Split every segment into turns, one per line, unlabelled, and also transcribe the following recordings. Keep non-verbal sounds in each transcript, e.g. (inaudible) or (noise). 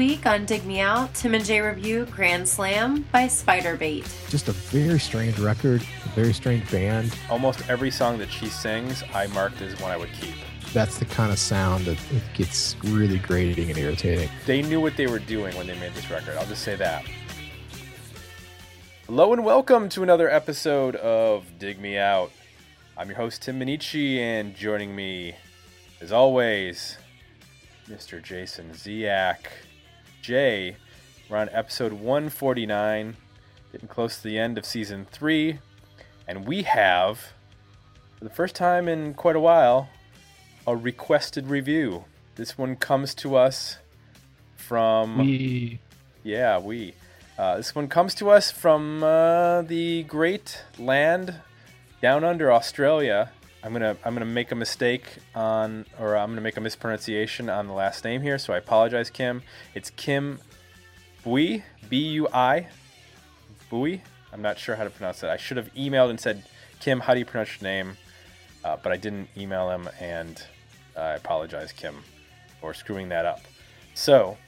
week on Dig Me Out, Tim and Jay review Grand Slam by Spiderbait.
Just a very strange record, a very strange band.
Almost every song that she sings, I marked as one I would keep.
That's the kind of sound that it gets really grating and irritating.
They knew what they were doing when they made this record. I'll just say that. Hello and welcome to another episode of Dig Me Out. I'm your host, Tim Minichi, and joining me, as always, Mr. Jason Ziak. Jay, we're on episode 149, getting close to the end of season three, and we have, for the first time in quite a while, a requested review. This one comes to us from.
We
Yeah, we. Uh, this one comes to us from uh, the great land down under Australia. I'm gonna I'm gonna make a mistake on, or I'm gonna make a mispronunciation on the last name here, so I apologize, Kim. It's Kim Bui, B U I, Bui. I'm not sure how to pronounce it. I should have emailed and said, Kim, how do you pronounce your name? Uh, but I didn't email him, and I apologize, Kim, for screwing that up. So,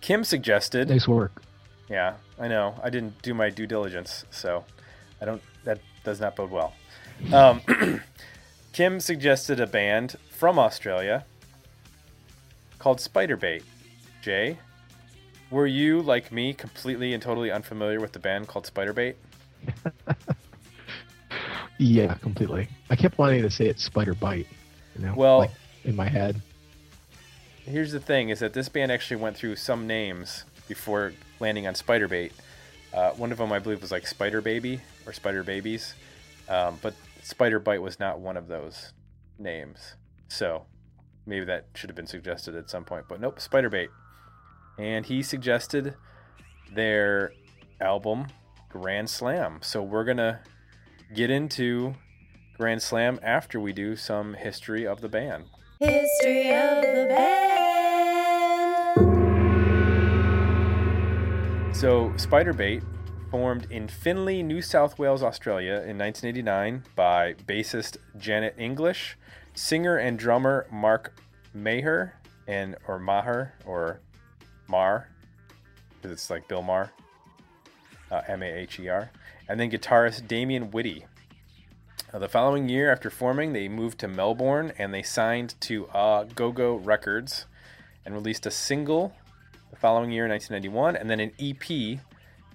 Kim suggested.
nice work.
Yeah, I know. I didn't do my due diligence, so I don't. That does not bode well. Um, (clears throat) Kim suggested a band from Australia called Spiderbait. Jay, were you like me, completely and totally unfamiliar with the band called Spiderbait? (laughs)
Yeah, completely. I kept wanting to say it spider bite. You know,
Well-
like in my head.
Here's the thing: is that this band actually went through some names before landing on Spiderbait. Uh, one of them, I believe, was like Spider Baby or Spider Babies, um, but Spider Bite was not one of those names. So maybe that should have been suggested at some point. But nope, Spiderbait. And he suggested their album Grand Slam. So we're gonna get into Grand Slam after we do some history of the band.
History of the band.
So, Spiderbait formed in Finley, New South Wales, Australia in 1989 by bassist Janet English, singer and drummer Mark Maher, and or Maher or Mar, because it's like Bill Maher, uh, M A H E R, and then guitarist Damien Whitty. Uh, the following year, after forming, they moved to Melbourne and they signed to uh, Go Go Records and released a single the following year, 1991, and then an EP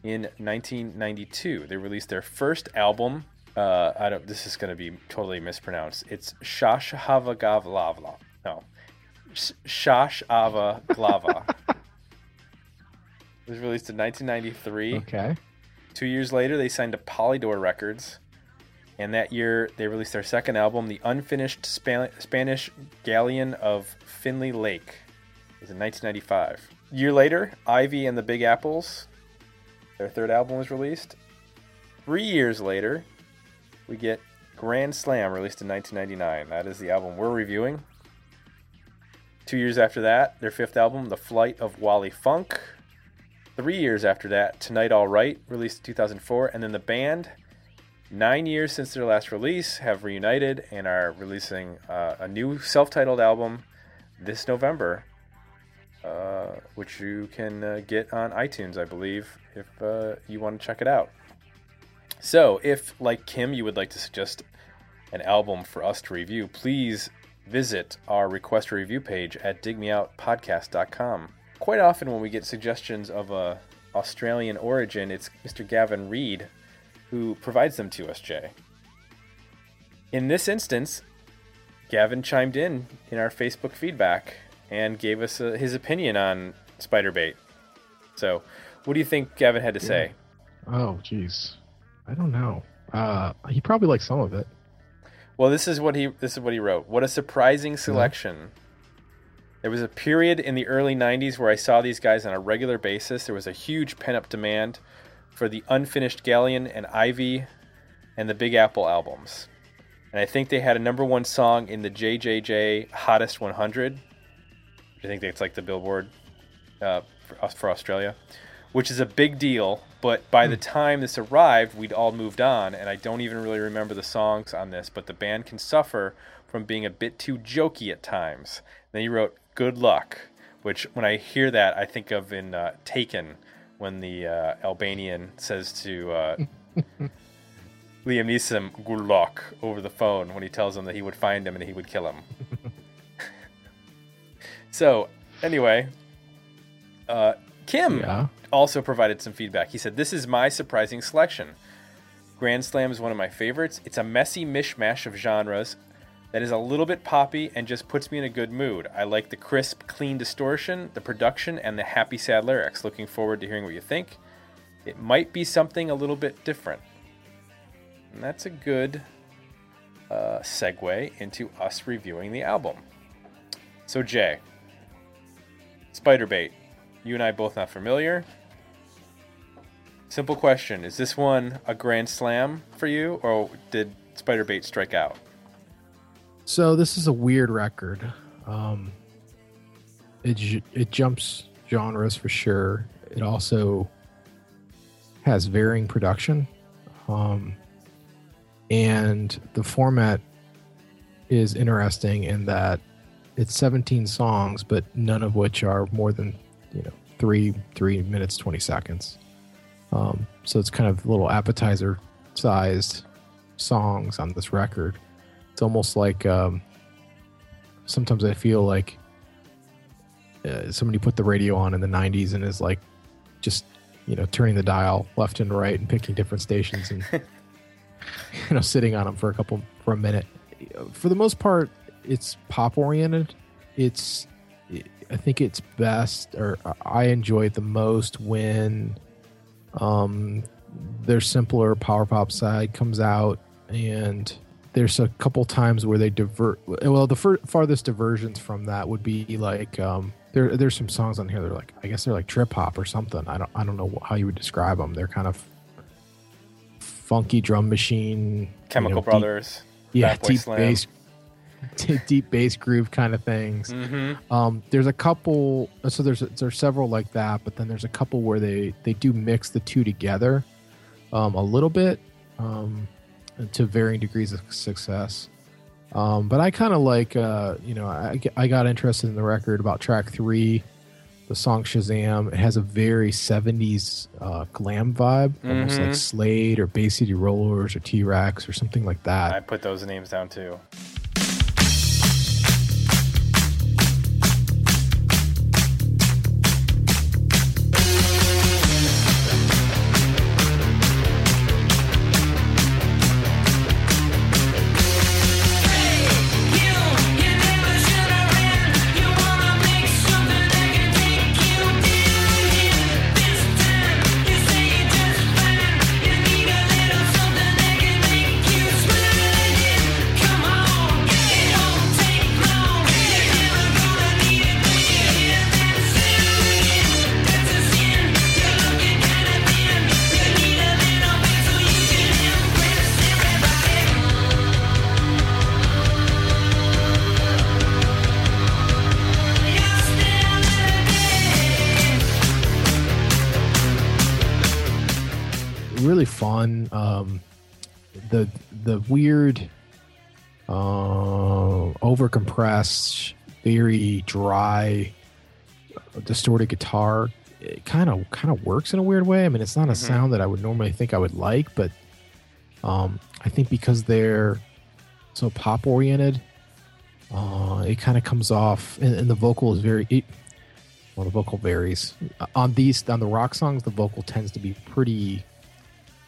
in 1992. They released their first album. Uh, I don't. This is going to be totally mispronounced. It's Shashavagavlavla. No, Sh- Shashavaglavla. (laughs) it was released in 1993.
Okay.
Two years later, they signed to Polydor Records, and that year they released their second album, The Unfinished Span- Spanish Galleon of Finley Lake. It was in 1995. A year later, Ivy and the Big Apples, their third album was released. Three years later, we get Grand Slam, released in 1999. That is the album we're reviewing. Two years after that, their fifth album, The Flight of Wally Funk. Three years after that, Tonight All Right, released in 2004. And then the band, nine years since their last release, have reunited and are releasing uh, a new self titled album this November, uh, which you can uh, get on iTunes, I believe, if uh, you want to check it out. So, if, like Kim, you would like to suggest an album for us to review, please visit our request a review page at digmeoutpodcast.com. Quite often, when we get suggestions of a Australian origin, it's Mr. Gavin Reed who provides them to us, Jay. In this instance, Gavin chimed in in our Facebook feedback and gave us uh, his opinion on Spiderbait. So, what do you think Gavin had to say?
Oh, jeez. I don't know. Uh, he probably likes some of it.
Well, this is what he this is what he wrote. What a surprising selection. There was a period in the early 90s where I saw these guys on a regular basis. There was a huge pent-up demand for the unfinished Galleon and Ivy and the Big Apple albums. And I think they had a number 1 song in the JJJ Hottest 100. I think that's like the Billboard uh, for, for Australia, which is a big deal. But by the time this arrived, we'd all moved on, and I don't even really remember the songs on this. But the band can suffer from being a bit too jokey at times. Then he wrote, "Good luck." which when I hear that, I think of in uh, Taken when the uh, Albanian says to uh, (laughs) Liam Neeson "Gulak" over the phone when he tells him that he would find him and he would kill him. So anyway, uh, Kim
Yeah.
also provided some feedback. He said, This is my surprising selection. Grand Slam is one of my favorites. It's a messy mishmash of genres that is a little bit poppy and just puts me in a good mood. I like the crisp, clean distortion, the production, and the happy, sad lyrics. Looking forward to hearing what you think. It might be something a little bit different. And that's a good uh, segue into us reviewing the album. So, Jay, Spiderbait, you and I both not familiar. Simple question: Is this one a grand slam for you, or did Spiderbait strike out?
So this is a weird record. Um, it it jumps genres for sure. It also has varying production, um, and the format is interesting in that it's 17 songs, but none of which are more than you know three three minutes 20 seconds. Um, so it's kind of little appetizer sized songs on this record. It's almost like um, sometimes I feel like uh, somebody put the radio on in the 90s and is like just you know turning the dial left and right and picking different stations and (laughs) you know sitting on them for a couple for a minute. For the most part, it's pop oriented. It's I think it's best or I enjoy it the most when um their simpler power pop side comes out and there's a couple times where they divert well the fur- farthest diversions from that would be like um there there's some songs on here that are like I guess they're like trip hop or something. I don't I don't know how you would describe them. They're kind of funky drum machine you
Chemical
know, deep-
Brothers.
yeah, deep
Slim.
bass, (laughs) deep bass groove kind of things.
Mm-hmm.
Um, there's a couple, so there's there's several like that, but then there's a couple where they they do mix the two together, um, a little bit, um, to varying degrees of success. Um, but I kind of like, uh, you know, I, I got interested in the record about track three, the song Shazam. It has a very 70s uh, glam vibe, almost
Mhm.
like Slade or Bay City Rollers or T Rex or something like that.
I put those names down too.
Weird, uh, overcompressed, very dry, distorted guitar. It kind of kind of works in a weird way. I mean, it's not a
Mhm.
sound that I would normally think I would like, but um, I think because they're so pop oriented, uh, it kind of comes off, and, and the vocal is very. It, well, the vocal varies on these on the rock songs. The vocal tends to be pretty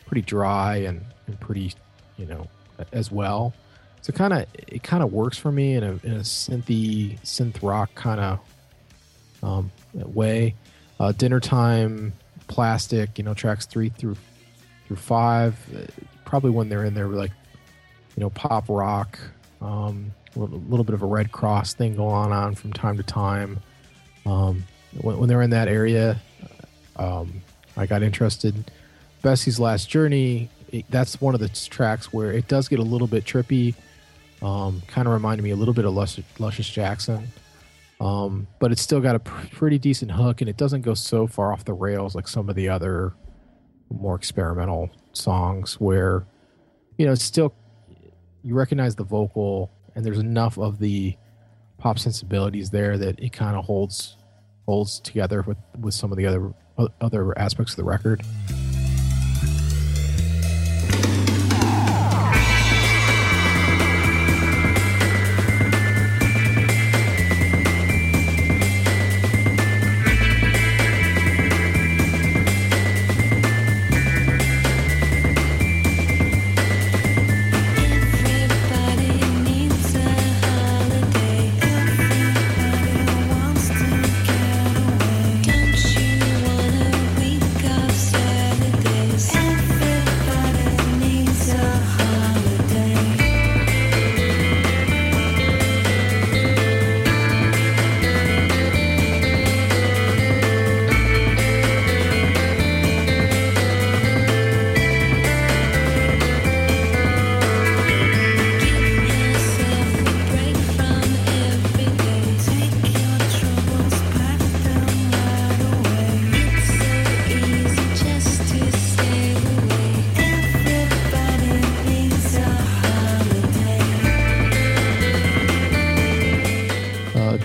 pretty dry and, and pretty, you know, as well. So kind of it kind of works for me in a in a synthy synth rock kind of um, way. Uh, dinner time, plastic, you know, tracks three through through five, uh, probably when they're in there like, you know, pop rock, um, a little, bit of a Redd Kross thing going on from time to time. Um, when, when they're in that area, um, I got interested. Bessie's Last Journey, it, that's one of the tracks where it does get a little bit trippy. Um, kind of reminded me a little bit of Luscious, Luscious Jackson. Um, but it's still got a pr- pretty decent hook and it doesn't go so far off the rails like some of the other more experimental songs where, you know, it's still, you recognize the vocal and there's enough of the pop sensibilities there that it kind of holds holds together with with some of the other other aspects of the record.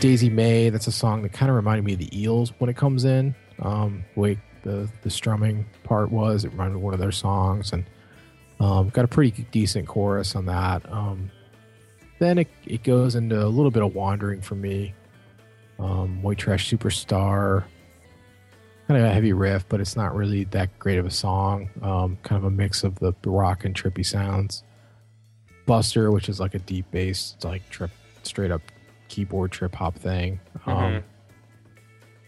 Daisy May, that's a song that kind of reminded me of the Eels when it comes in. Um, the the the strumming part was, it reminded me of one of their songs, and um, got a pretty decent chorus on that. Um, then it, it goes into a little bit of wandering for me. Um, White Trash Superstar, kind of a heavy riff, but it's not really that great of a song. Um, kind of a mix of the, the rock and trippy sounds. Buster, which is like a deep bass, like trip, straight up keyboard trip hop thing. Um,
Mhm.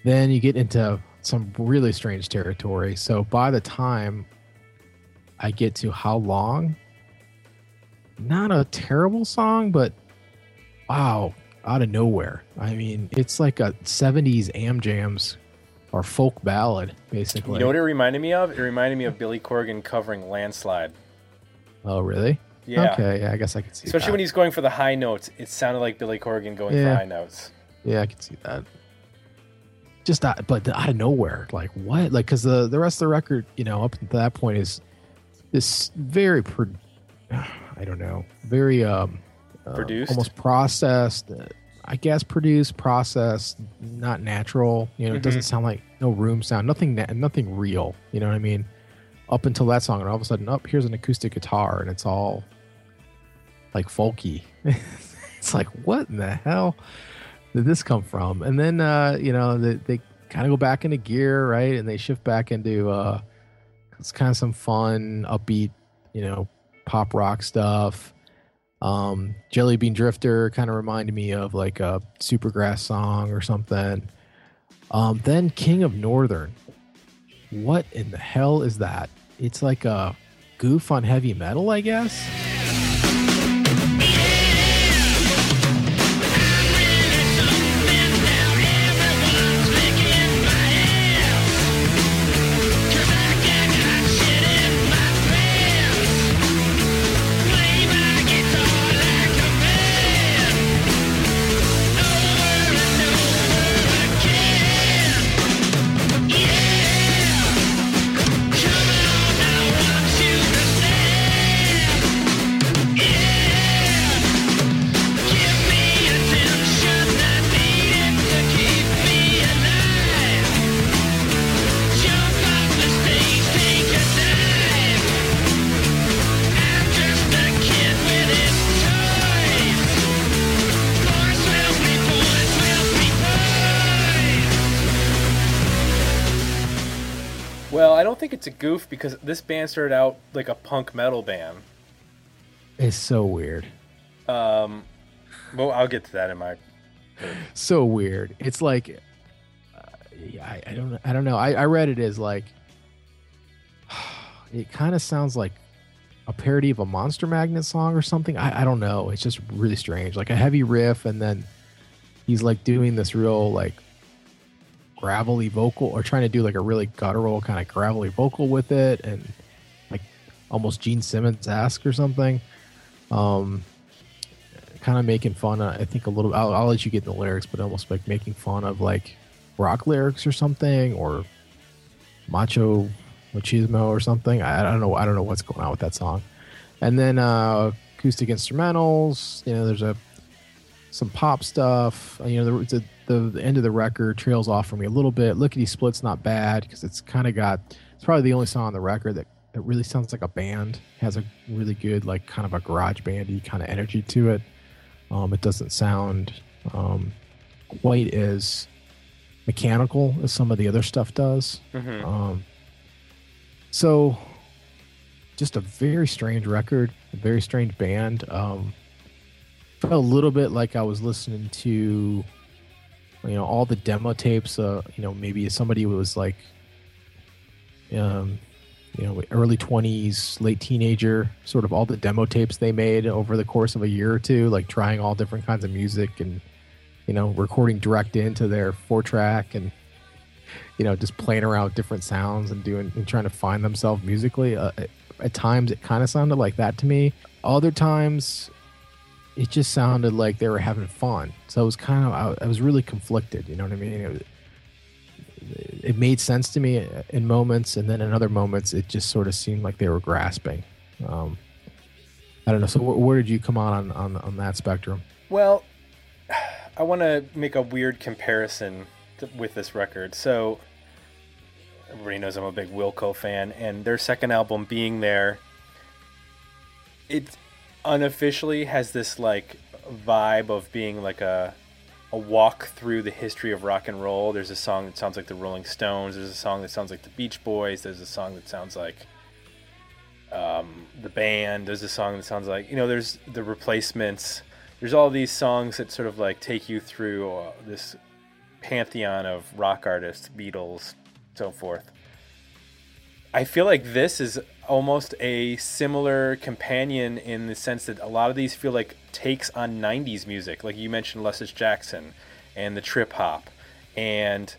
then you get into some really strange territory. So by the time I get to how long, not a terrible song, but wow, out of nowhere. I mean, it's like a 70s am jams or folk ballad, basically.
You know what it reminded me of? It reminded me of Billy Corgan covering Landslide.
oh, really?
Yeah.
Okay, yeah, I guess I could see
Especially
that.
when he's going for the high notes, it sounded like Billy Corgan going
Yeah.
for high notes.
Yeah, I could see that. Just that, but out of nowhere, like what? Like, because the the rest of the record, you know, up to that point is this very, pro- (sighs) I don't know, very um, uh,
Produced?
almost processed. Uh, I guess produced, processed, not natural. You know, it doesn't
Mhm.
sound like no room sound, nothing, na- nothing real. You know what I mean? Up until that song, and all of a sudden, up here's an acoustic guitar, and it's all like folky. (laughs) it's like what in the hell? did this come from? And then uh, you know they, they kind of go back into gear, right? And they shift back into uh, it's kind of some fun, upbeat, you know, pop rock stuff. Um, Jelly Bean Drifter kind of reminded me of like a Supergrass song or something. Um, then King of Northern. What in the hell is that? It's like a goof on heavy metal, I guess.
It's a goof because this band started out like a punk metal band.
It's so weird.
Um, well, I'll get to that in my.
so weird. It's like, uh, I, I don't, I don't know. I, I read it as like, (sighs) it kind of sounds like a parody of a Monster Magnet song or something. I, I don't know. It's just really strange. Like a heavy riff, and then he's like doing this real like gravelly vocal, or trying to do like a really guttural kind of gravelly vocal with it, and like almost Gene Simmons esque or something. Um, kind of making fun of i think a little I'll, I'll let you get in the lyrics but almost like making fun of like rock lyrics or something or macho machismo or something I, I don't know i don't know what's going on with that song and then uh acoustic instrumentals you know there's a some pop stuff. Uh, You know, the, the the end of the record trails off for me a little bit. Lickety Split's not bad because it's kind of got. It's probably the only song on the record that that really sounds like a band. Has a really good like kind of a garage bandy kind of energy to it. Um, it doesn't sound um, quite as mechanical as some of the other stuff does.
Mhm.
Um, so, just a very strange record, a very strange band. Um, felt a little bit like I was listening to, you know, all the demo tapes. Uh, you know, maybe somebody was like, um, you know, early twenties, late teenager, sort of all the demo tapes they made over the course of a year or two, like trying all different kinds of music and, you know, recording direct into their four track and you know, just playing around with different sounds and doing and trying to find themselves musically. Uh, at- at times, it kind of sounded like that to me. Other times, it just sounded like they were having fun. So it was kind of I, was really conflicted. You know what I mean? It, it made sense to me in moments, and then in other moments, it just sort of seemed like they were grasping. Um, I don't know. So wh- where did you come on on, on that spectrum?
Well, I want to make a weird comparison to, with this record. So, everybody knows I'm a big Wilco fan, and their second album, Being There, it unofficially has this like vibe of being like a a walk through the history of rock and roll. There's a song that sounds like the Rolling Stones. There's a song that sounds like the Beach Boys. There's a song that sounds like um, the band. There's a song that sounds like you know. There's the Replacements. There's all these songs that sort of like take you through uh, this pantheon of rock artists, Beatles, so forth. I feel like this is almost a similar companion in the sense that a lot of these feel like takes on 90s music. Like you mentioned Luscious Jackson and the trip hop. And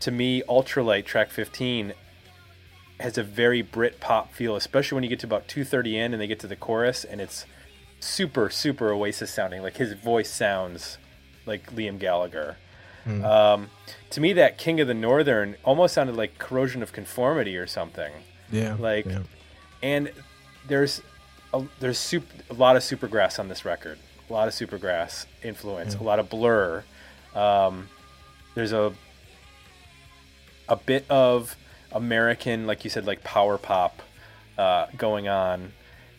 to me, Ultralight track 15 has a very Brit pop feel, especially when you get to about 2:30 in and they get to the chorus and it's super super Oasis sounding. Like his voice sounds like Liam Gallagher. Um, to me, that King of the Northern almost sounded like Corrosion of Conformity or something.
Yeah,
Like,
yeah.
And there's a, there's a lot of Supergrass on this record. A lot of Supergrass influence. A lot of Blur. Um, there's a a bit of American, like you said, like power pop uh, going on,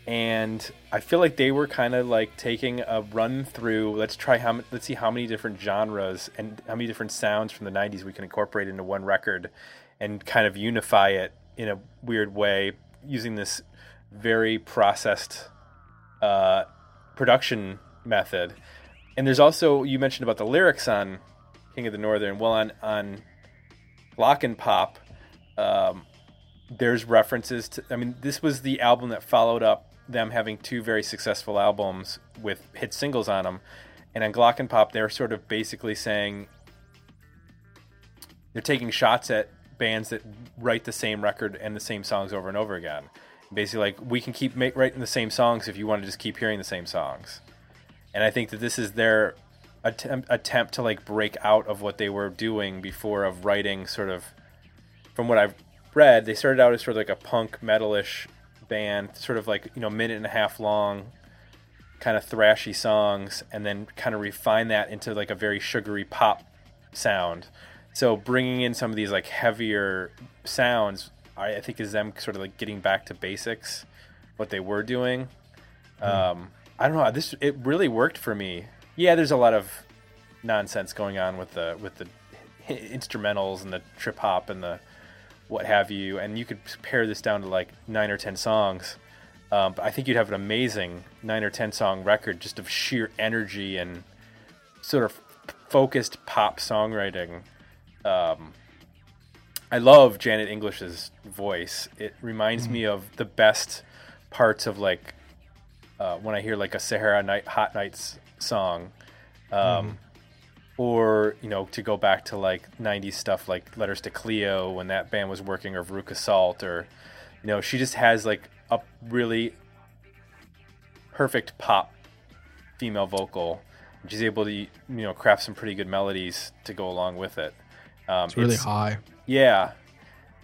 and I feel like they were kind of like taking a run through. Let's try how let's see how many different genres and how many different sounds from the '90s we can incorporate into one record, and kind of unify it in a weird way using this very processed uh, production method. And there's also you mentioned about the lyrics on King of the Northern. Well, on on Glockenpop, um, there's references to. I mean, this was the album that followed up them having two very successful albums with hit singles on them. And on Glockenpop, they're sort of basically saying they're taking shots at bands that write the same record and the same songs over and over again. Basically, like we can keep make, writing the same songs if you want to just keep hearing the same songs. And I think that this is their attempt attempt to like break out of what they were doing before of writing sort of from what I've read, they started out as sort of like a punk metalish band, sort of like you know minute and a half long, kind of thrashy songs, and then kind of refine that into like a very sugary pop sound. So bringing in some of these like heavier sounds, I, I think is them sort of like getting back to basics, what they were doing. Um, I don't know. This it really worked for me. Yeah, there's a lot of nonsense going on with the with the instrumentals and the trip hop and the what have you, and you could pare this down to like nine or ten songs. Um, but I think you'd have an amazing nine or ten song record just of sheer energy and sort of focused pop songwriting. Um, I love Janet English's voice. It reminds me of the best parts of like uh, when I hear like a Sahara Night Hot Nights song. Um, or you know to go back to like 90s stuff like letters to cleo when that band was working or Veruca salt or you know she just has like a really perfect pop female vocal she's able to you know craft some pretty good melodies to go along with it um,
It's really high.
yeah.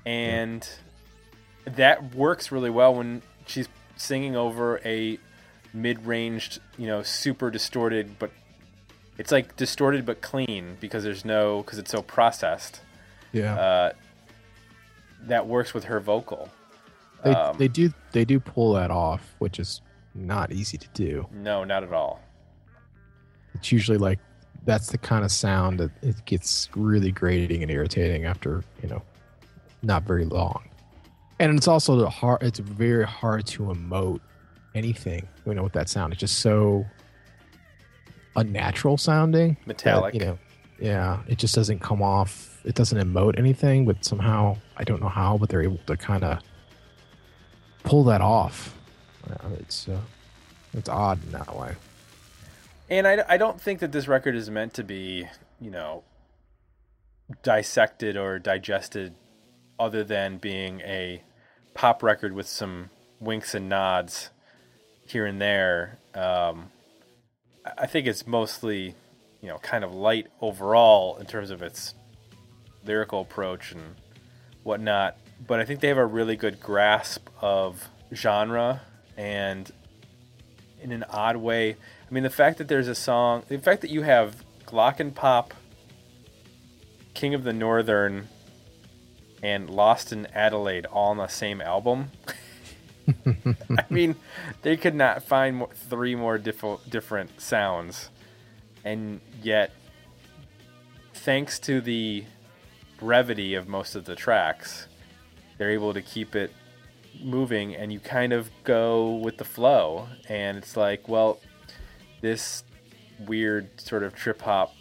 And that works really well when she's singing over a mid-ranged, you know, super distorted but it's like distorted but clean because there's no because it's so processed.
Yeah.
Uh, that works with her vocal.
they
um,
they do they do pull that off, which is not easy to do.
No, not at all.
It's usually like that's the kind of sound that it gets really grating and irritating after you know not very long. And it's also the hard. It's very hard to emote anything. You know, with that sound, it's just so unnatural sounding. that,
Metallic.
you know, yeah, it just doesn't come off. It doesn't emote anything, but somehow I don't know how, but they're able to kind of pull that off. It's uh, it's odd in that way.
And I, I don't think that this record is meant to be, you know, dissected or digested other than being a pop record with some winks and nods here and there. Um, I- think it's mostly, you know, kind of light overall in terms of its lyrical approach and whatnot. But I think they have a really good grasp of genre and in an odd way. I mean, the fact that there's a song, the fact that you have Glockenpop, King of the Northern, and Lost in Adelaide all on the same album. (laughs) I mean, they could not find three more diff- different sounds, and yet, thanks to the brevity of most of the tracks, they're able to keep it moving and you kind of go with the flow and it's like well this weird sort of trip hop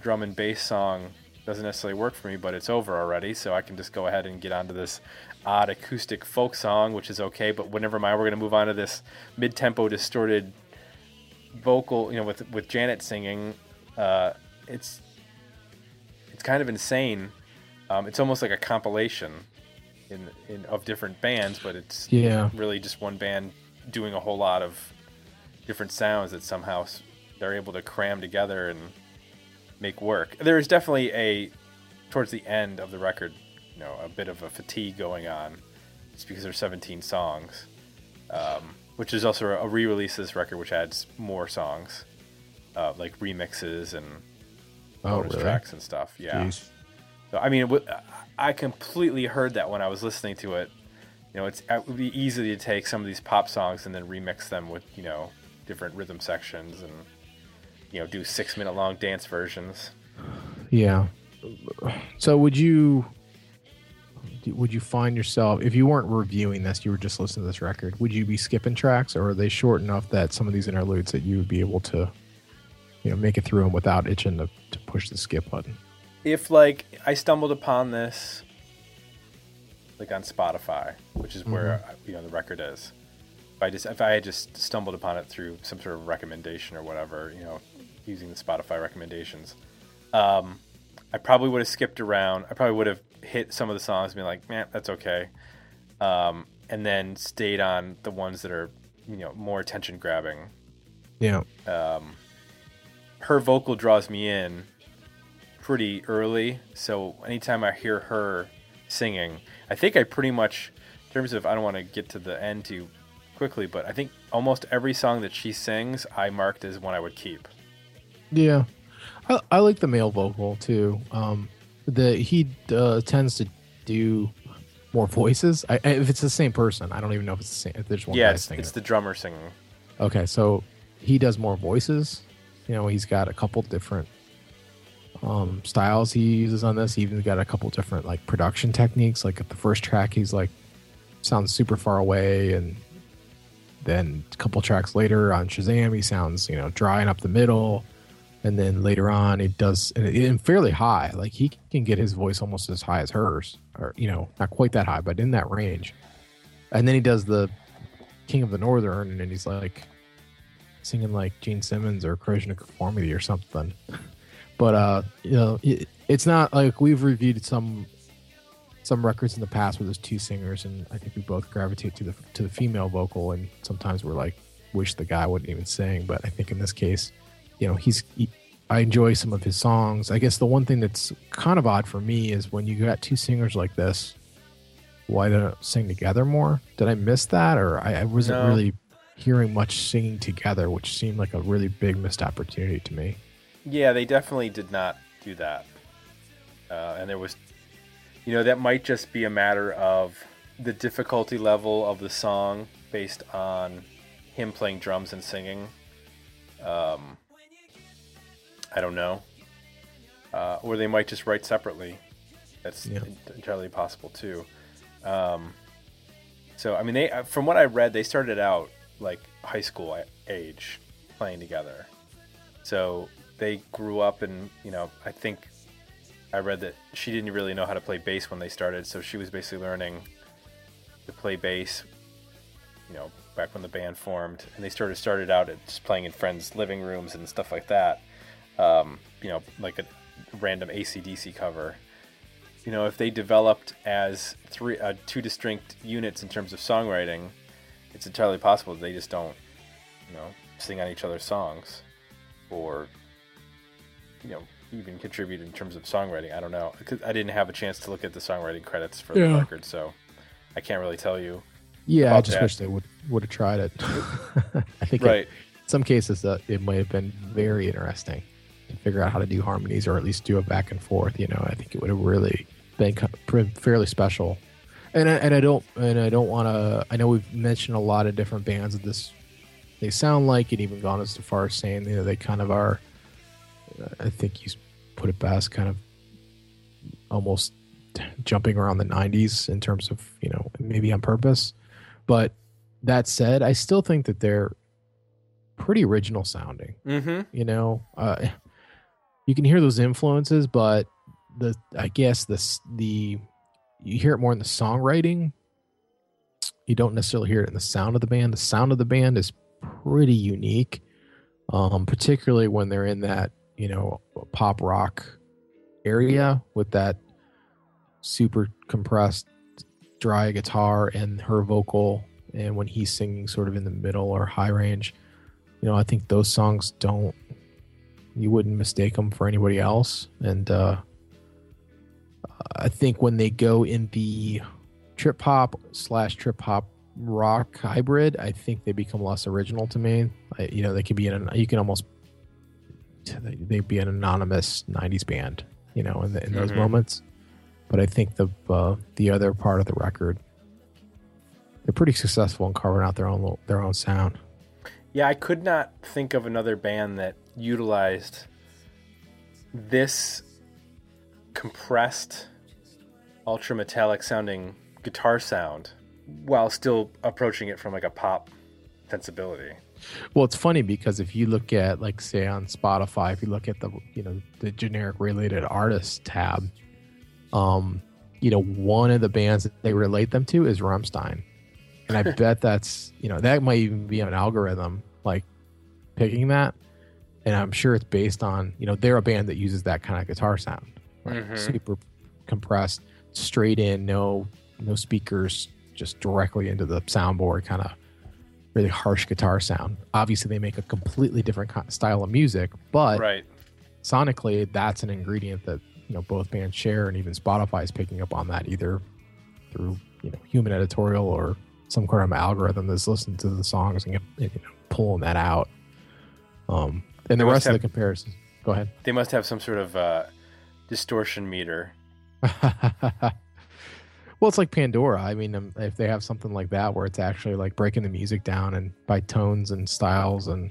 drum and bass song doesn't necessarily work for me but it's over already so i can just go ahead and get onto this odd acoustic folk song which is okay but whenever mind we're going to move on to this mid-tempo distorted vocal you know with with janet singing uh, it's it's kind of insane um, it's almost like a compilation in, in of different bands, but it's
Yeah.
really just one band doing a whole lot of different sounds that somehow they're able to cram together and make work. There is definitely a towards the end of the record, you know, a bit of a fatigue going on. It's because there's 17 songs, um, which is also a re-release of this record, which adds more songs, uh, like remixes and
Oh,
bonus
really?
tracks and stuff. Yeah.
Jeez.
So I mean, w- I completely heard that when I was listening to it. You know, it's it would be easy to take some of these pop songs and then remix them with you know different rhythm sections and you know do six minute long dance versions.
Yeah. So would you would you find yourself if you weren't reviewing this, you were just listening to this record, would you be skipping tracks or are they short enough that some of these interludes that you would be able to you know make it through them without itching to, to push the skip button?
If like I stumbled upon this like on Spotify, which is where mm-hmm. you know the record is. If I just if I had just stumbled upon it through some sort of recommendation or whatever, you know, using the Spotify recommendations, um, I probably would have skipped around. I probably would have hit some of the songs and been like, man, that's okay. Um, and then stayed on the ones that are, you know, more attention grabbing.
Yeah.
Her vocal draws me in pretty early. So anytime I hear her singing, I think I pretty much, in terms of, I don't want to get to the end too quickly, but I think almost every song that she sings, I marked as one I would keep.
Yeah. I, I like the male vocal too. Um the he uh, tends to do more voices. I, I- if it's the same person, I don't even know if it's the same. If there's one
yeah, it's, it's the drummer singing.
Okay, so he does more voices. You know, he's got a couple different um, styles he uses on this. He even got a couple different like production techniques. Like at the first track, he's like sounds super far away, and then a couple tracks later on Shazam, he sounds you know dry and up the middle. And then later on, he does and, and fairly high. Like he can get his voice almost as high as hers, or you know, not quite that high, but in that range. And then he does the King of the Northern, and he's like singing like Gene Simmons or Corrosion of Conformity or something. But uh, you know, it, it's not like we've reviewed some some records in the past where there's two singers, and I think we both gravitate to the to the female vocal, and sometimes we're like, wish the guy wouldn't even sing. But I think in this case, you know, he's. He, I enjoy some of his songs. I guess the one thing that's kind of odd for me is when you got two singers like this, why don't they sing together more? Did I miss that, or I, I wasn't
No.
really hearing much singing together, which seemed like a really big missed opportunity to me.
Yeah, they definitely did not do that. Uh, and there was, you know, that might just be a matter of the difficulty level of the song based on him playing drums and singing. Um, I don't know. Uh, or they might just write separately. That's
Yeah.
entirely possible too. Um, so I mean, they uh, from what I read, they started out like high school age playing together. So they grew up, and you know, I think I read that she didn't really know how to play bass when they started, so she was basically learning to play bass. You know, back when the band formed, and they sort of started out at just playing in friends' living rooms and stuff like that. Um, you know, like a random ACDC cover. You know, if they developed as three, uh, two distinct units in terms of songwriting, it's entirely possible they just don't, you know, sing on each other's songs, or, you know, even contribute in terms of songwriting. I don't know. 'Cause I didn't have a chance to look at the songwriting credits for the record, so I can't really tell you.
Yeah, I just
that.
wish they would would have tried it. (laughs) I think
Right.
in some cases that it might have been very interesting to figure out how to do harmonies or at least do a back and forth. You know, I think it would have really been fairly special. And I, and I don't and I don't want to. I know we've mentioned a lot of different bands that this they sound like, and even gone as far as saying you know they kind of are. I think you put it best, kind of almost jumping around the 90s in terms of you know maybe on purpose. But that said i still think that they're pretty original sounding.
Mm-hmm.
you know uh, you can hear those influences but the i guess this the you hear it more in the songwriting. You don't necessarily hear it in the sound of the band. The sound of the band is pretty unique um particularly when they're in that you know pop rock area with that super compressed dry guitar and her vocal and when he's singing sort of in the middle or high range. You know i think those songs don't you wouldn't mistake them for anybody else. And uh i think when they go in the trip hop slash trip hop rock hybrid i think they become less original to me. I, you know they could be in an you can almost they'd be an anonymous 90s band you know in, the, in those
Mhm.
moments but i think the uh, the other part of the record they're pretty successful in carving out their own little- their own sound
Yeah, I could not think of another band that utilized this compressed, ultra metallic sounding guitar sound while still approaching it from like a pop sensibility.
Well, it's funny because if you look at, like, say on Spotify, if you look at the, you know, the generic related artists tab, um, you know, one of the bands that they relate them to is Rammstein, and I (laughs) bet that's, you know, that might even be an algorithm like picking that, and I'm sure it's based on, you know, they're a band that uses that kind of guitar sound, right?
Mhm.
Super compressed, straight in, no, no speakers, just directly into the soundboard, kind of really harsh guitar sound. Obviously, they make a completely different style of music, but
Right.
sonically, that's an ingredient that you know both bands share, and even Spotify is picking up on that either through you know human editorial or some kind of algorithm that's listening to the songs and, you know pulling that out. Um, and
They
the rest of the comparisons. Go ahead.
They must have some sort of uh, distortion meter. (laughs)
well, it's like Pandora. I mean, um, if they have something like that where it's actually like breaking the music down and by tones and styles and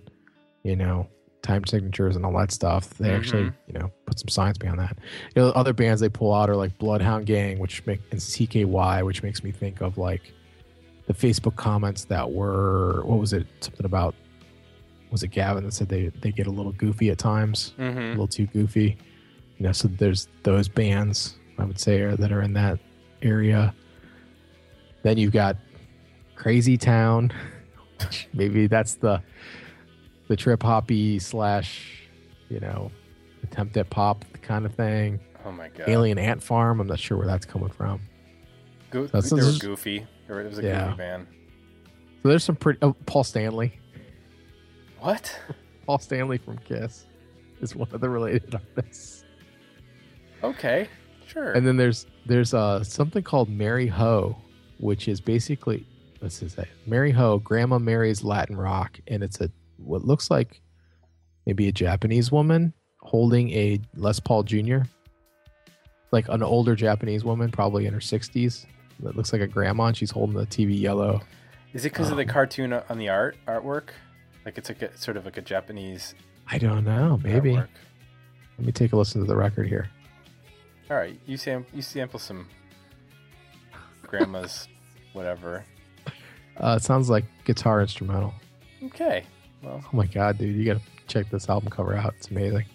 you know time signatures and all that stuff, they actually
Mhm.
you know put some science behind that. You know, other bands they pull out are like Bloodhound Gang, which make and CKY, which makes me think of like the Facebook comments that were what was it? Something about was it Gavin that said they they get a little goofy at times a
Mm-hmm.
little too goofy. You know, so there's those bands I would say are, that are in that area. Then you've got Crazy Town. (laughs) Maybe that's the the trip hoppy slash you know attempt at pop kind of thing.
Oh my god.
Alien Ant Farm. I'm not sure where that's coming from.
Go-
That's-
they were goofy. It was a
Yeah.
goofy band.
So there's some pretty. Oh, Paul Stanley.
What? (laughs)
Paul Stanley from Kiss is one of the related artists.
Okay. Sure.
And then there's there's uh something called Mary Ho, which is basically let's just say Mary Ho, Grandma Mary's Latin rock, and it's a what looks like maybe a Japanese woman holding a Les Paul Jr. Like an older Japanese woman, probably in her 60s. That looks like a grandma, and she's holding the TV yellow.
Is it because of the
Um,
cartoon on the art artwork? Like it's like a, sort of like a Japanese
I don't know. Maybe.
artwork.
Let me take a listen to the record here.
All right, you sam you sample some grandma's whatever.
Uh, it sounds like guitar instrumental.
Okay, well
Oh my god, dude, you gotta check this album cover out. It's amazing.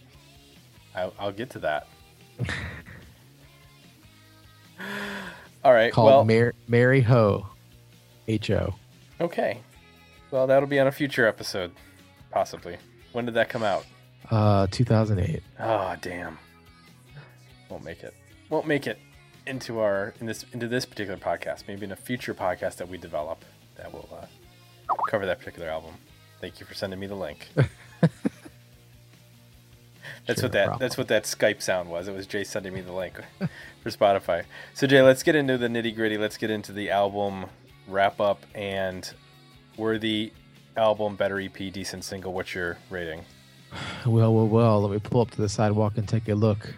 I'll, I'll get to that. (laughs) All right,
Called
well
Mar- Mary Ho, H O.
okay, well that'll be on a future episode, possibly. When did that come out?
Uh, 2008.
Oh damn, won't make it. Won't make it into our in this into this particular podcast. Maybe in a future podcast that we develop that will uh, cover that particular album. Thank you for sending me the link. (laughs) That's
Sure,
what that
problem.
that's what that Skype sound was. It was Jay sending me the link (laughs) for Spotify. So Jay, let's get into the nitty gritty. Let's get into the album wrap up and worthy album, better EP, decent single. What's your rating? (sighs)
Well, well, well. Let me pull up to the sidewalk and take a look.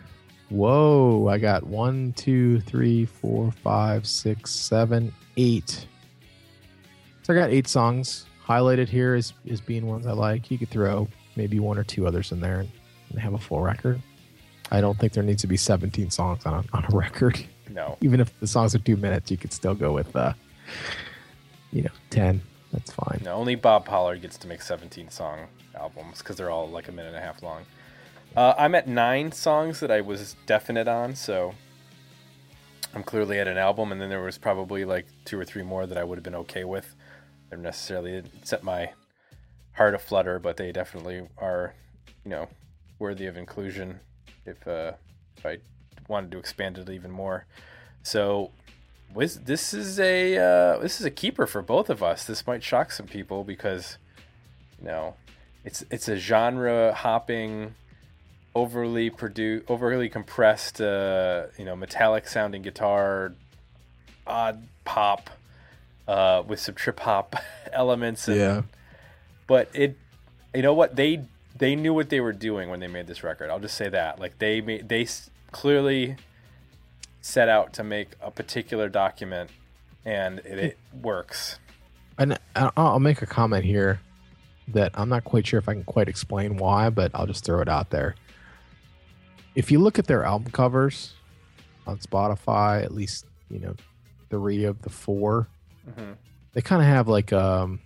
Whoa, I got one, two, three, four, five, six, seven, eight. So I got eight songs highlighted here as, as being ones I like. You could throw maybe one or two others in there and, and have a full record. I don't think there needs to be 17 songs on a, on a (laughs) record.
No.
Even if the songs are two minutes, you could still go with, uh, you know, 10. That's fine.
No, only Bob Pollard gets to make 17 song albums because they're all like a minute and a half long. Uh, I'm at nine songs that I was definite on, so I'm clearly at an album, and then there was probably like two or three more that I would have been okay with. They're necessarily didn't set my heart aflutter, but they definitely are, you know, worthy of inclusion if uh, if I wanted to expand it even more. So was this is a uh, this is a keeper for both of us. This might shock some people because you know it's it's a genre hopping, overly produced, overly compressed, uh, you know, metallic sounding guitar, odd pop uh, with some trip hop (laughs) elements. And,
Yeah.
but it, you know what they they knew what they were doing when they made this record. I'll just say that. Like they made they s- clearly set out to make a particular document, and it, it works.
And I'll make a comment here that I'm not quite sure if I can quite explain why, but I'll just throw it out there. If you look at their album covers on Spotify, at least you know three of the 4
Mhm.
they kind of have like um,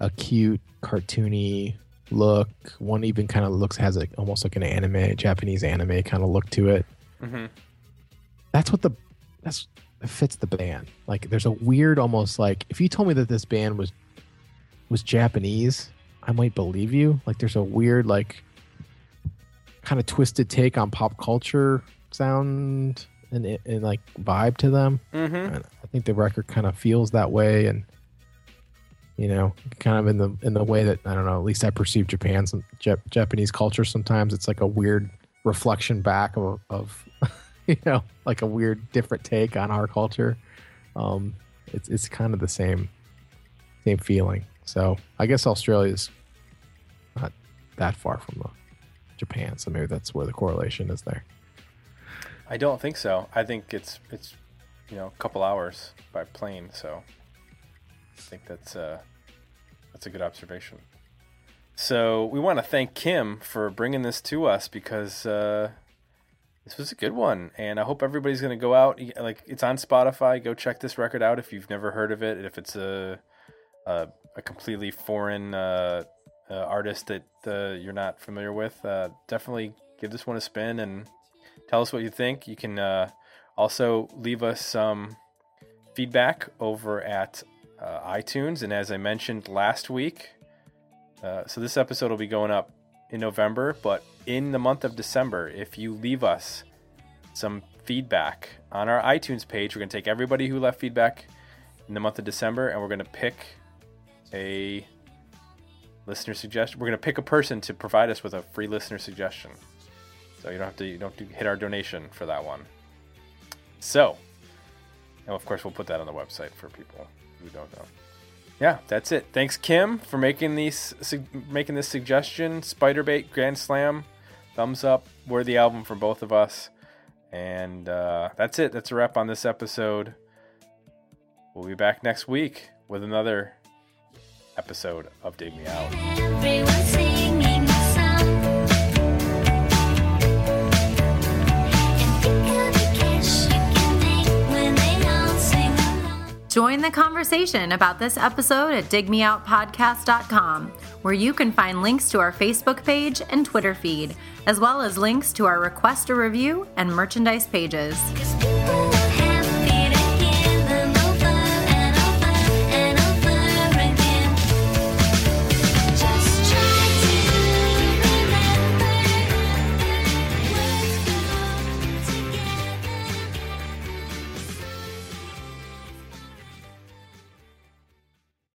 a cute, cartoony look. One even kind of looks has like almost like an anime, Japanese anime kind of look to it
hmm
that's what the that's it fits the band. Like there's a weird almost like if you told me that this band was was Japanese, I might believe you. Like there's a weird like kind of twisted take on pop culture sound and, and like vibe to them.
hmm
I think the record kind of feels that way and you know, kind of in the in the way that I don't know, at least I perceive Japan some Jap- Japanese culture sometimes it's like a weird reflection back of of (laughs) you know, like a weird different take on our culture. Um it's it's kind of the same same feeling. So, I guess Australia's not that far from uh, Japan, so maybe that's where the correlation is there.
I don't think so. I think it's it's you know a couple hours by plane, so I think that's uh that's a good observation. So we want to thank Kim for bringing this to us because uh, this was a good one, and I hope everybody's going to go out. Like it's on Spotify. Go check this record out if you've never heard of it. If it's a a, a completely foreign uh, uh, artist that uh, you're not familiar with, uh, definitely give this one a spin and tell us what you think. You can uh, also leave us some feedback over at uh, iTunes. And as I mentioned last week, uh, so this episode will be going up in November, but in the month of December, if you leave us some feedback on our iTunes page, we're going to take everybody who left feedback in the month of December and we're going to pick a listener suggestion. We're going to pick a person to provide us with a free listener suggestion. So you don't have to you don't have to hit our donation for that one. So, and of course we'll put that on the website for people who don't know. yeah, that's it. Thanks, Kim, for making these su- making this suggestion. Spiderbait Grand Slam, thumbs up, worthy album for both of us. And uh, that's it. That's a wrap on this episode. We'll be back next week with another episode of Dig Me Out.
Everyone singing a song. And think of the cash you can make when they all sing along.
Join the conversation about this episode at digmeoutpodcast.com, where you can find links to our Facebook page and Twitter feed, as well as links to our request a review and merchandise pages.
Cause